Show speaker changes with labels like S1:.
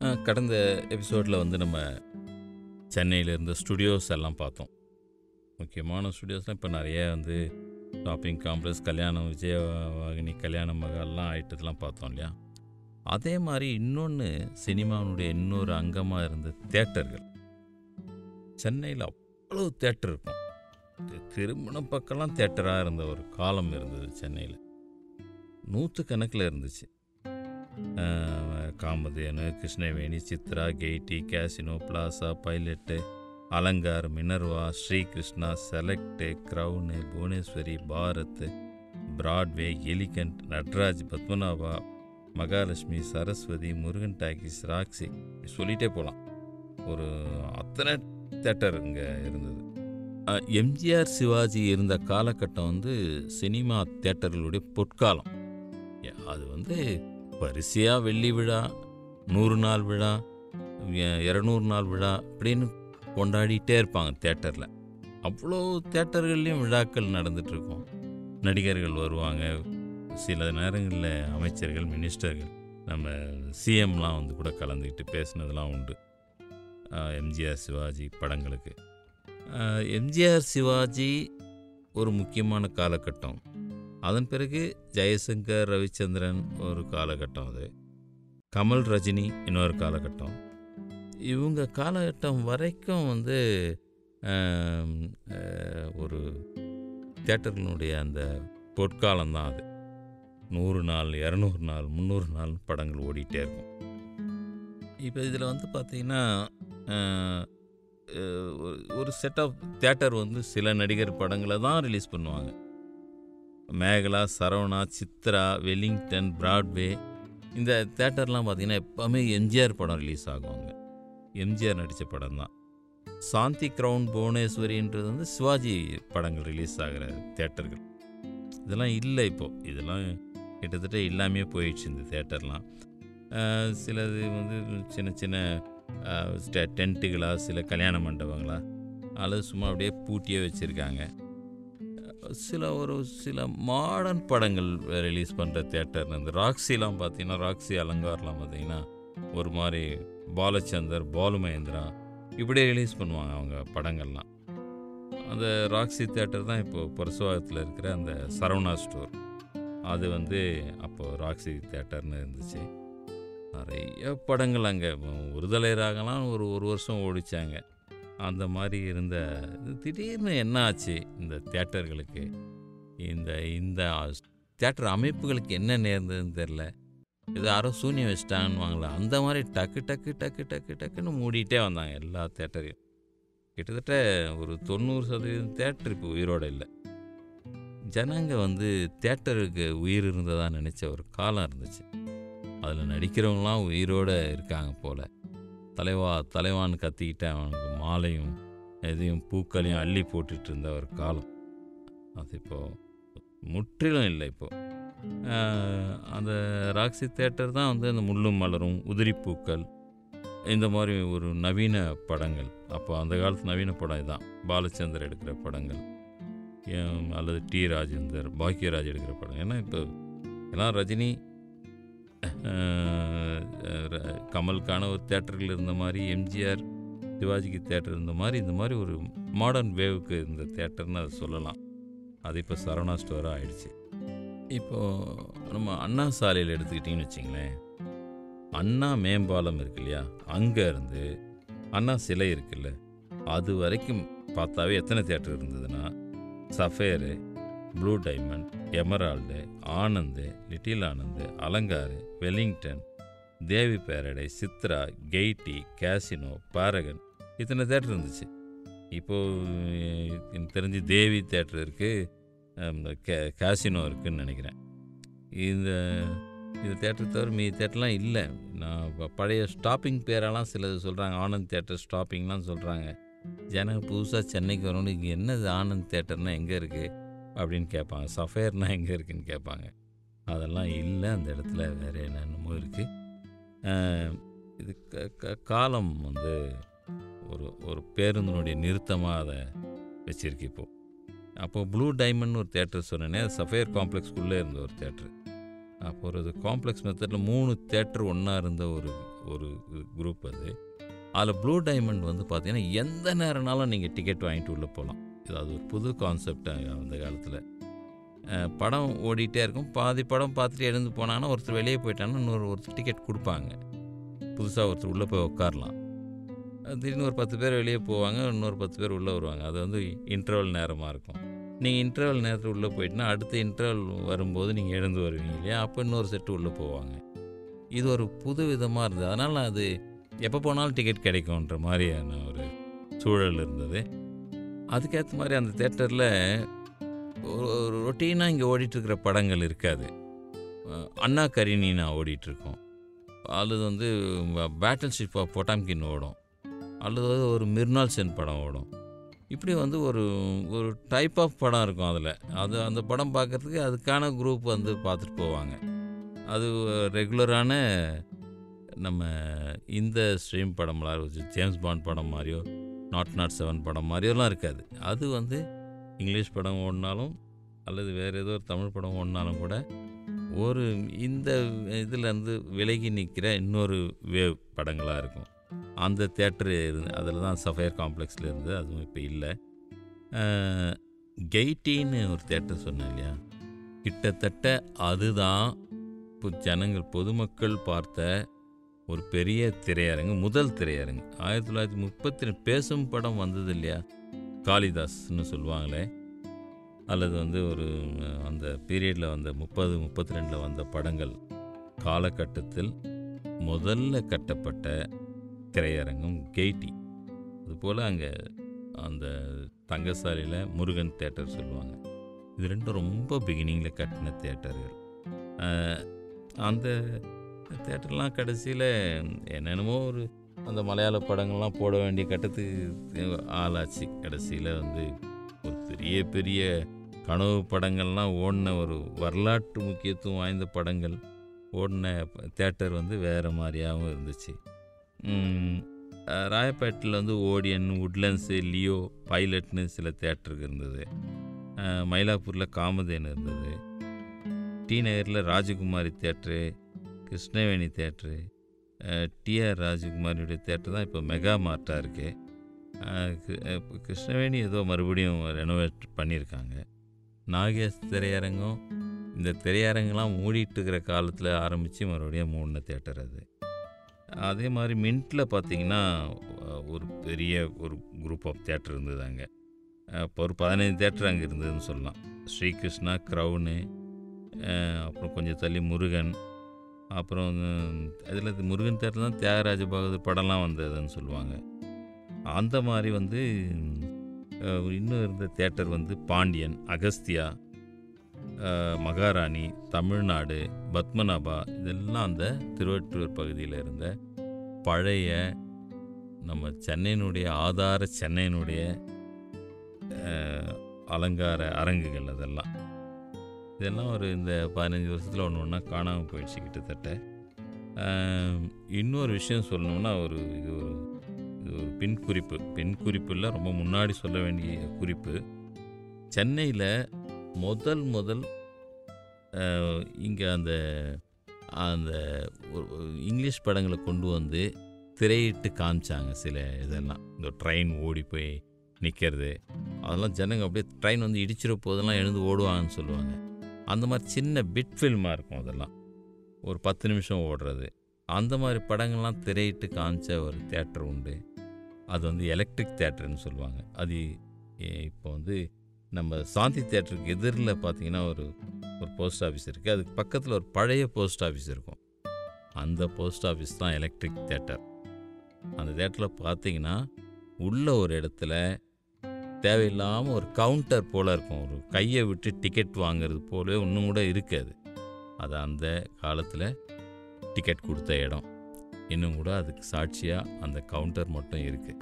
S1: கடந்த எபிசோடில் வந்து நம்ம சென்னையில் இருந்த ஸ்டுடியோஸ் எல்லாம் பார்த்தோம். முக்கியமான ஸ்டுடியோஸ்லாம் இப்போ நிறைய வந்து ஷாப்பிங் காம்ப்ளெக்ஸ் கல்யாணம் விஜயவாகினி கல்யாண மகால்லாம் ஆயிட்டதெல்லாம் பார்த்தோம் இல்லையா? அதே மாதிரி இன்னொன்று சினிமாவினுடைய இன்னொரு அங்கமாக இருந்த தேட்டர்கள் சென்னையில் அவ்வளோ தேட்டர் இருக்கும். திருமணம் பக்கம்லாம் தேட்டராக இருந்த ஒரு காலம் இருந்தது சென்னையில். நூற்று கணக்கில் இருந்துச்சு Kamadhenu Krishnaveni Chitra Gaiety Casino Plaza Pilot Alankar Minerva Srikrishna Select Crown Bhuvaneswari Bharat Broadway Elegant Natraj Padmanabha Mahalakshmi Saraswathi Murugan Talkies Roxy. சொல்லிகிட்டே போகலாம் ஒரு அத்தனை தேட்டர் இங்கே இருந்தது. எம்ஜிஆர் சிவாஜி இருந்த காலகட்டம் வந்து சினிமா தேட்டர்களுடைய பொற்காலம். அது வந்து வரிசையாக வெள்ளி விழா நூறு நாள் விழா இரநூறு நாள் விழா அப்படின்னு கொண்டாடிட்டே இருப்பாங்க தேட்டரில் அவ்வளோ தேட்டர்கள்லேயும் விழாக்கள் நடந்துகிட்ருக்கும் நடிகர்கள் வருவாங்க. சில நேரங்களில் அமைச்சர்கள் மினிஸ்டர்கள் நம்ம சிஎம்லாம் வந்து கூட கலந்துக்கிட்டு பேசுனதெல்லாம் உண்டு. எம்ஜிஆர் சிவாஜி படங்களுக்கு. எம்ஜிஆர் சிவாஜி ஒரு முக்கியமான காலகட்டம். அதன் பிறகு ஜெயசங்கர் ரவிச்சந்திரன் ஒரு காலகட்டம் அது. கமல் ரஜினி இன்னொரு காலகட்டம். இவங்க காலகட்டம் வரைக்கும் வந்து ஒரு தேட்டர்களுடைய அந்த பொற்காலம் தான் அது. நூறு நாள் இரநூறு நாள் முந்நூறு நாள் படங்கள் ஓடிட்டே இருக்கும். இப்போ இதில் வந்து பார்த்தீங்கன்னா ஒரு- ஒரு செட் ஆஃப் தேட்டர் வந்து சில நடிகர் படங்களை தான் ரிலீஸ் பண்ணுவாங்க. மேகலா சரவணா சித்ரா வெல்லிங்டன் பிராட்வே இந்த தேட்டர்லாம் பார்த்தீங்கன்னா எப்போவுமே எம்ஜிஆர் படம் ரிலீஸ் ஆகுவாங்க. எம்ஜிஆர் நடித்த படம் தான். சாந்தி கிரவுன் புவனேஸ்வரின்றது வந்து சிவாஜி படங்கள் ரிலீஸ் ஆகிற தேட்டர்கள். இதெல்லாம் இல்லை இப்போது இதெல்லாம் கிட்டத்தட்ட எல்லாமே போயிடுச்சு இந்த தேட்டர்லாம். சிலது வந்து சின்ன சின்ன டென்ட்டுகளாக சில கல்யாண மண்டபங்களா அல்லது சும்மா அப்படியே பூட்டியே வச்சுருக்காங்க. சில ஒரு சில மாடர்ன் படங்கள் ரிலீஸ் பண்ணுற தேட்டர் இந்த ராக்ஸிலாம் பார்த்தீங்கன்னா ராக்ஸி அலங்கார்லாம் பார்த்தீங்கன்னா ஒரு மாதிரி பாலச்சந்தர் பாலுமகேந்திரா இப்படியே ரிலீஸ் பண்ணுவாங்க அவங்க படங்கள்லாம். அந்த ராக்ஸி தேட்டர் தான் இப்போது பரசுவாகத்தில் இருக்கிற அந்த சரவணா ஸ்டோர் அது வந்து அப்போது ராக்ஸி தேட்டர்னு இருந்துச்சு. நிறைய படங்கள் அங்கே ஒருதலை ராகலாம் ஒரு ஒரு வருஷம் ஓடிச்சாங்க. அந்த மாதிரி இருந்த திடீர்னு என்ன ஆச்சு இந்த தேட்டர்களுக்கு இந்த இந்த தேட்டர் அமைப்புகளுக்கு என்ன நேர்ந்ததுன்னு தெரில இது யாரோ சூன்யம் வச்சிட்டாங்கன்னு அந்த மாதிரி டக்கு டக்கு டக்கு டக்கு டக்குன்னு மூடிட்டே வந்தாங்க எல்லா தேட்டரையும் கிட்டத்தட்ட ஒரு தொண்ணூறு சதவீதம் தேட்டர் இப்போ உயிரோட இல்லை. ஜனங்க வந்து தேட்டருக்கு உயிர் இருந்ததா நினச்ச ஒரு காலம் இருந்துச்சு. அதில் நடிக்கிறவங்களாம் உயிரோடு இருக்காங்க போல். தலைவா தலைவான்னு கத்திக்கிட்டு அவனுக்கு மாலையும் எதையும் பூக்களையும் அள்ளி போட்டுட்டு இருந்த ஒரு காலம். அது இப்போது முற்றிலும் இல்லை இப்போது அந்த ராக்ஸி தேட்டர் தான் வந்து அந்த முள்ளும் மலரும் உதிரிப்பூக்கள் இந்த மாதிரி ஒரு நவீன படங்கள். அப்போ அந்த காலத்து நவீன படம் இதுதான் பாலச்சந்தர் எடுக்கிற படங்கள் அல்லது டி ராஜேந்தர் பாக்யராஜ் எடுக்கிற படம். ஏன்னா இப்போ எல்லாம் ரஜினி ர- கமலுக்கான ஒரு தேட்டரில் இருந்த மாதிரி எம்ஜிஆர் சிவாஜிக்கு தேட்டர் இருந்த மாதிரி இந்த மாதிரி ஒரு மாடர்ன் வேவுக்கு இந்த தேட்டர்னு அதை சொல்லலாம். அது இப்போ சரவணா ஸ்டோராக ஆயிடுச்சு. இப்போது நம்ம அண்ணா சாலையில் எடுத்துக்கிட்டிங்கன்னு வச்சிங்களேன். அண்ணா மேம்பாலம் இருக்கு இல்லையா? அங்கே இருந்து அண்ணா சிலை இருக்குல்ல? அது வரைக்கும் பார்த்தாவே எத்தனை தேட்டர் இருந்ததுன்னா Safire Blue Diamond Emerald Anand Little Anand Alankar Wellington Devi Paradise Chitra Gaiety Casino Paragon இத்தனை தேட்டர் இருந்துச்சு. இப்போது எனக்கு தெரிஞ்சு தேவி தேட்டர் இருக்குது கே கேசினோ இருக்குதுன்னு நினைக்கிறேன். இந்த இந்த தேட்டர் தவிர மீதி தேட்டர்லாம் இல்லை. நான் பழைய ஸ்டாப்பிங் பேரெல்லாம் சிலது சொல்கிறாங்க ஆனந்த் தேட்டர் ஸ்டாப்பிங்லாம் சொல்கிறாங்க ஜனங்க புதுசாக சென்னைக்கு வரணும் இங்கே என்னது ஆனந்த் தேட்டர்னால் எங்கே இருக்குது அப்படின்னு கேட்பாங்க. சஃபேர்னால் எங்கே இருக்குன்னு கேட்பாங்க. அதெல்லாம் இல்லை அந்த இடத்துல வேறு என்னென்னமோ இருக்குது இது க க- காலம் வந்து ஒரு ஒரு பேருந்தினுடைய நிறுத்தமாக அதை வச்சிருக்கு இப்போது அப்போது ப்ளூ டைமண்ட் ஒரு தேட்டர் சொன்னேனே அது சஃபேர் காம்ப்ளெக்ஸ்க்குள்ளே இருந்த ஒரு தேட்ரு அப்போ ஒரு காம்ப்ளெக்ஸ் மெத்தடில் மூணு தேட்டர் ஒன்றா இருந்த ஒரு ஒரு குரூப் அது. அதில் ப்ளூ டைமண்ட் வந்து பார்த்தீங்கன்னா எந்த நேரம்னாலும் நீங்கள் டிக்கெட் வாங்கிட்டு உள்ளே போகலாம். இது அது ஒரு புது கான்செப்ட் அந்த காலத்தில். படம் ஓடிட்டே இருக்கும். பாதி படம் பார்த்துட்டு எழுந்து போனாங்கன்னா ஒருத்தர் வெளியே போயிட்டாங்கன்னா இன்னொரு ஒருத்தர் டிக்கெட் கொடுப்பாங்க. புதுசாக ஒருத்தர் உள்ளே போய் உட்காரலாம். திடீர்னு ஒரு பத்து பேர் வெளியே போவாங்க இன்னொரு பத்து பேர் உள்ளே வருவாங்க. அது வந்து இன்டர்வல் நேரமாக இருக்கும். நீங்கள் இன்டர்வல் நேரத்தில் உள்ளே போயிட்டுனா அடுத்த இன்டர்வல் வரும்போது நீங்கள் எழுந்து வருவீங்க இல்லையா? அப்போ இன்னொரு செட்டு உள்ளே போவாங்க. இது ஒரு புது விதமாக இருந்தது. அதனால் அது எப்போ போனாலும் டிக்கெட் கிடைக்கும்ன்ற மாதிரியான ஒரு சூழல் இருந்தது. அதுக்கேற்ற மாதிரி அந்த தேட்டரில் ஒரு ரொட்டீனாக இங்கே ஓடிட்டுருக்கிற படங்கள் இருக்காது. அண்ணா கரினினா ஓடிட்டுருக்கோம். அல்லது வந்து பேட்டில் ஷிப் ஆஃப் பொட்டாம்கின் ஓடும். அல்லது ஒரு மிர்னால் சென் படம் ஓடும். இப்படி வந்து ஒரு ஒரு டைப் ஆஃப் படம் இருக்கும் அதில். அது அந்த படம் பார்க்குறதுக்கு அதுக்கான குரூப் வந்து பார்த்துட்டு போவாங்க. அது ரெகுலரான நம்ம இந்த ஸ்ட்ரீம் படம்லாம் ஜேம்ஸ் பாண்ட் படம் மாதிரியோ நாட் நாட் செவன் படம் மாதிரியோலாம் இருக்காது. அது வந்து இங்கிலீஷ் படம் ஓடினாலும் அல்லது வேறு ஏதோ ஒரு தமிழ் படம் ஓடினாலும் கூட ஒரு இந்த இதுலேருந்து விலகி நிற்கிற இன்னொரு வேவ் படங்களாக இருக்கும். அந்த தேட்டரு இருந்து அதில் தான் சஃபயர் காம்ப்ளெக்ஸில் இருந்து அதுவும் இப்போ இல்லை. கெய்டின்னு ஒரு தேட்டர் சொன்னேன் இல்லையா? கிட்டத்தட்ட அதுதான் இப்போ ஜனங்கள் பொதுமக்கள் பார்த்த ஒரு பெரிய திரையரங்கு முதல் திரையரங்கு. ஆயிரத்தி தொள்ளாயிரத்தி முப்பத்தி ரெண்டு பேசும் படம் வந்தது இல்லையா? காளிதாஸ்னு சொல்லுவாங்களே. அல்லது வந்து ஒரு அந்த பீரியடில் வந்த முப்பது முப்பத்தி ரெண்டில் வந்த படங்கள். காலகட்டத்தில் முதல்ல கட்டப்பட்ட திரையரங்கம் கெய்டி அதுபோல் அங்கே அந்த தங்கசாலையில் முருகன் தேட்டர் சொல்லுவாங்க. இது ரெண்டும் ரொம்ப பிகினிங்கில் கட்டின தேட்டர்கள் அந்த தேட்டர்லாம் கடைசியில் என்னென்னமோ ஒரு அந்த மலையாள படங்கள்லாம் போட வேண்டிய கட்டத்துக்கு ஆளாச்சு. கடைசியில் வந்து ஒரு பெரிய பெரிய கனவு படங்கள்லாம் ஓடின ஒரு வரலாற்று முக்கியத்துவம் வாய்ந்த படங்கள் ஓடின தேட்டர் வந்து வேறு மாதிரியாகவும் இருந்துச்சு. ராயப்பேட்டில் வந்து ஓடியன் உட்லண்ட்ஸு லியோ பைலட்னு சில தேட்டருக்கு இருந்தது. மயிலாப்பூரில் காமதேன் இருந்தது. டி நகரில் Rajakumari theatre Krishnaveni theatre TR ராஜகுமாரியுடைய theatre தான் இப்போ மெகா மார்ட்டாக இருக்குது கிருஷ்ணவேணி ஏதோ மறுபடியும் ரெனோவேட் பண்ணியிருக்காங்க. நாகேஷ் திரையரங்கம் இந்த திரையரங்கெலாம் மூடிட்டு இருக்கிற காலத்தில் ஆரம்பித்து மறுபடியும் மூணு தேட்டர் அது. அதே மாதிரி மின்ட்டில் பார்த்தீங்கன்னா ஒரு பெரிய ஒரு குரூப் ஆஃப் தேட்டர் இருந்தது அங்கே இப்போ ஒரு பதினைந்து தேட்டர் அங்கே இருந்ததுன்னு சொல்லலாம். ஸ்ரீகிருஷ்ணா க்ரௌனு அப்புறம் கொஞ்சம் தள்ளி முருகன் அப்புறம் அதில் முருகன் தேட்டர் தான் தியாகராஜ பகதூர் படம்லாம் வந்ததுன்னு சொல்லுவாங்க. அந்த மாதிரி வந்து இன்னும் இருந்த தேட்டர் வந்து பாண்டியன் அகஸ்தியா மகாராணி தமிழ்நாடு பத்மநாபா இதெல்லாம் அந்த திருவற்றூர் பகுதியில் இருந்த பழைய நம்ம சென்னையினுடைய ஆதார சென்னையினுடைய அலங்கார அரங்குகள் அதெல்லாம். இதெல்லாம் ஒரு இந்த பதினஞ்சு வருஷத்தில் ஒன்று ஒன்றா காணாமல் போயிடுச்சு கிட்டத்தட்ட. இன்னொரு விஷயம் சொல்லணும்னா ஒரு இது ஒரு இது ஒரு பின் குறிப்பு. பின் குறிப்பில் ரொம்ப முன்னாடி சொல்ல வேண்டிய குறிப்பு. சென்னையில் முதல் முதல் இங்கே அந்த அந்த இங்கிலீஷ் படங்களை கொண்டு வந்து திரையிட்டு காமிச்சாங்க சில இதெல்லாம். இந்த ட்ரெயின் ஓடி போய் நிற்கிறது அதெல்லாம் ஜனங்க அப்படியே ட்ரெயின் வந்து இடிச்சிட போதெல்லாம் எழுந்து ஓடுவாங்கன்னு சொல்லுவாங்க. அந்த மாதிரி சின்ன பிட் ஃபில்மாக இருக்கும் அதெல்லாம். ஒரு பத்து நிமிஷம் ஓடுறது. அந்த மாதிரி படங்கள்லாம் திரையிட்டு காமிச்ச ஒரு தேட்டர் உண்டு. அது வந்து எலக்ட்ரிக் தேட்டர்னு சொல்லுவாங்க. அது இப்போ வந்து நம்ம சாந்தி தேட்டருக்கு எதிரில் பார்த்தீங்கன்னா ஒரு ஒரு போஸ்ட் ஆஃபீஸ் இருக்குது அதுக்கு பக்கத்தில் ஒரு பழைய போஸ்ட் ஆஃபீஸ் இருக்கும். அந்த போஸ்ட் ஆஃபீஸ் தான் எலக்ட்ரிக் தேட்டர் அந்த தேட்டரில் பார்த்தீங்கன்னா உள்ள ஒரு இடத்துல தேவையில்லாமல் ஒரு கவுண்டர் போல் இருக்கும். ஒரு கையை விட்டு டிக்கெட் வாங்கிறது போலவே ஒன்றும் கூட இருக்காது. அது அந்த காலத்தில் டிக்கெட் கொடுத்த இடம். இன்னும் கூட அதுக்கு சாட்சியாக அந்த கவுண்டர் மட்டும் இருக்குது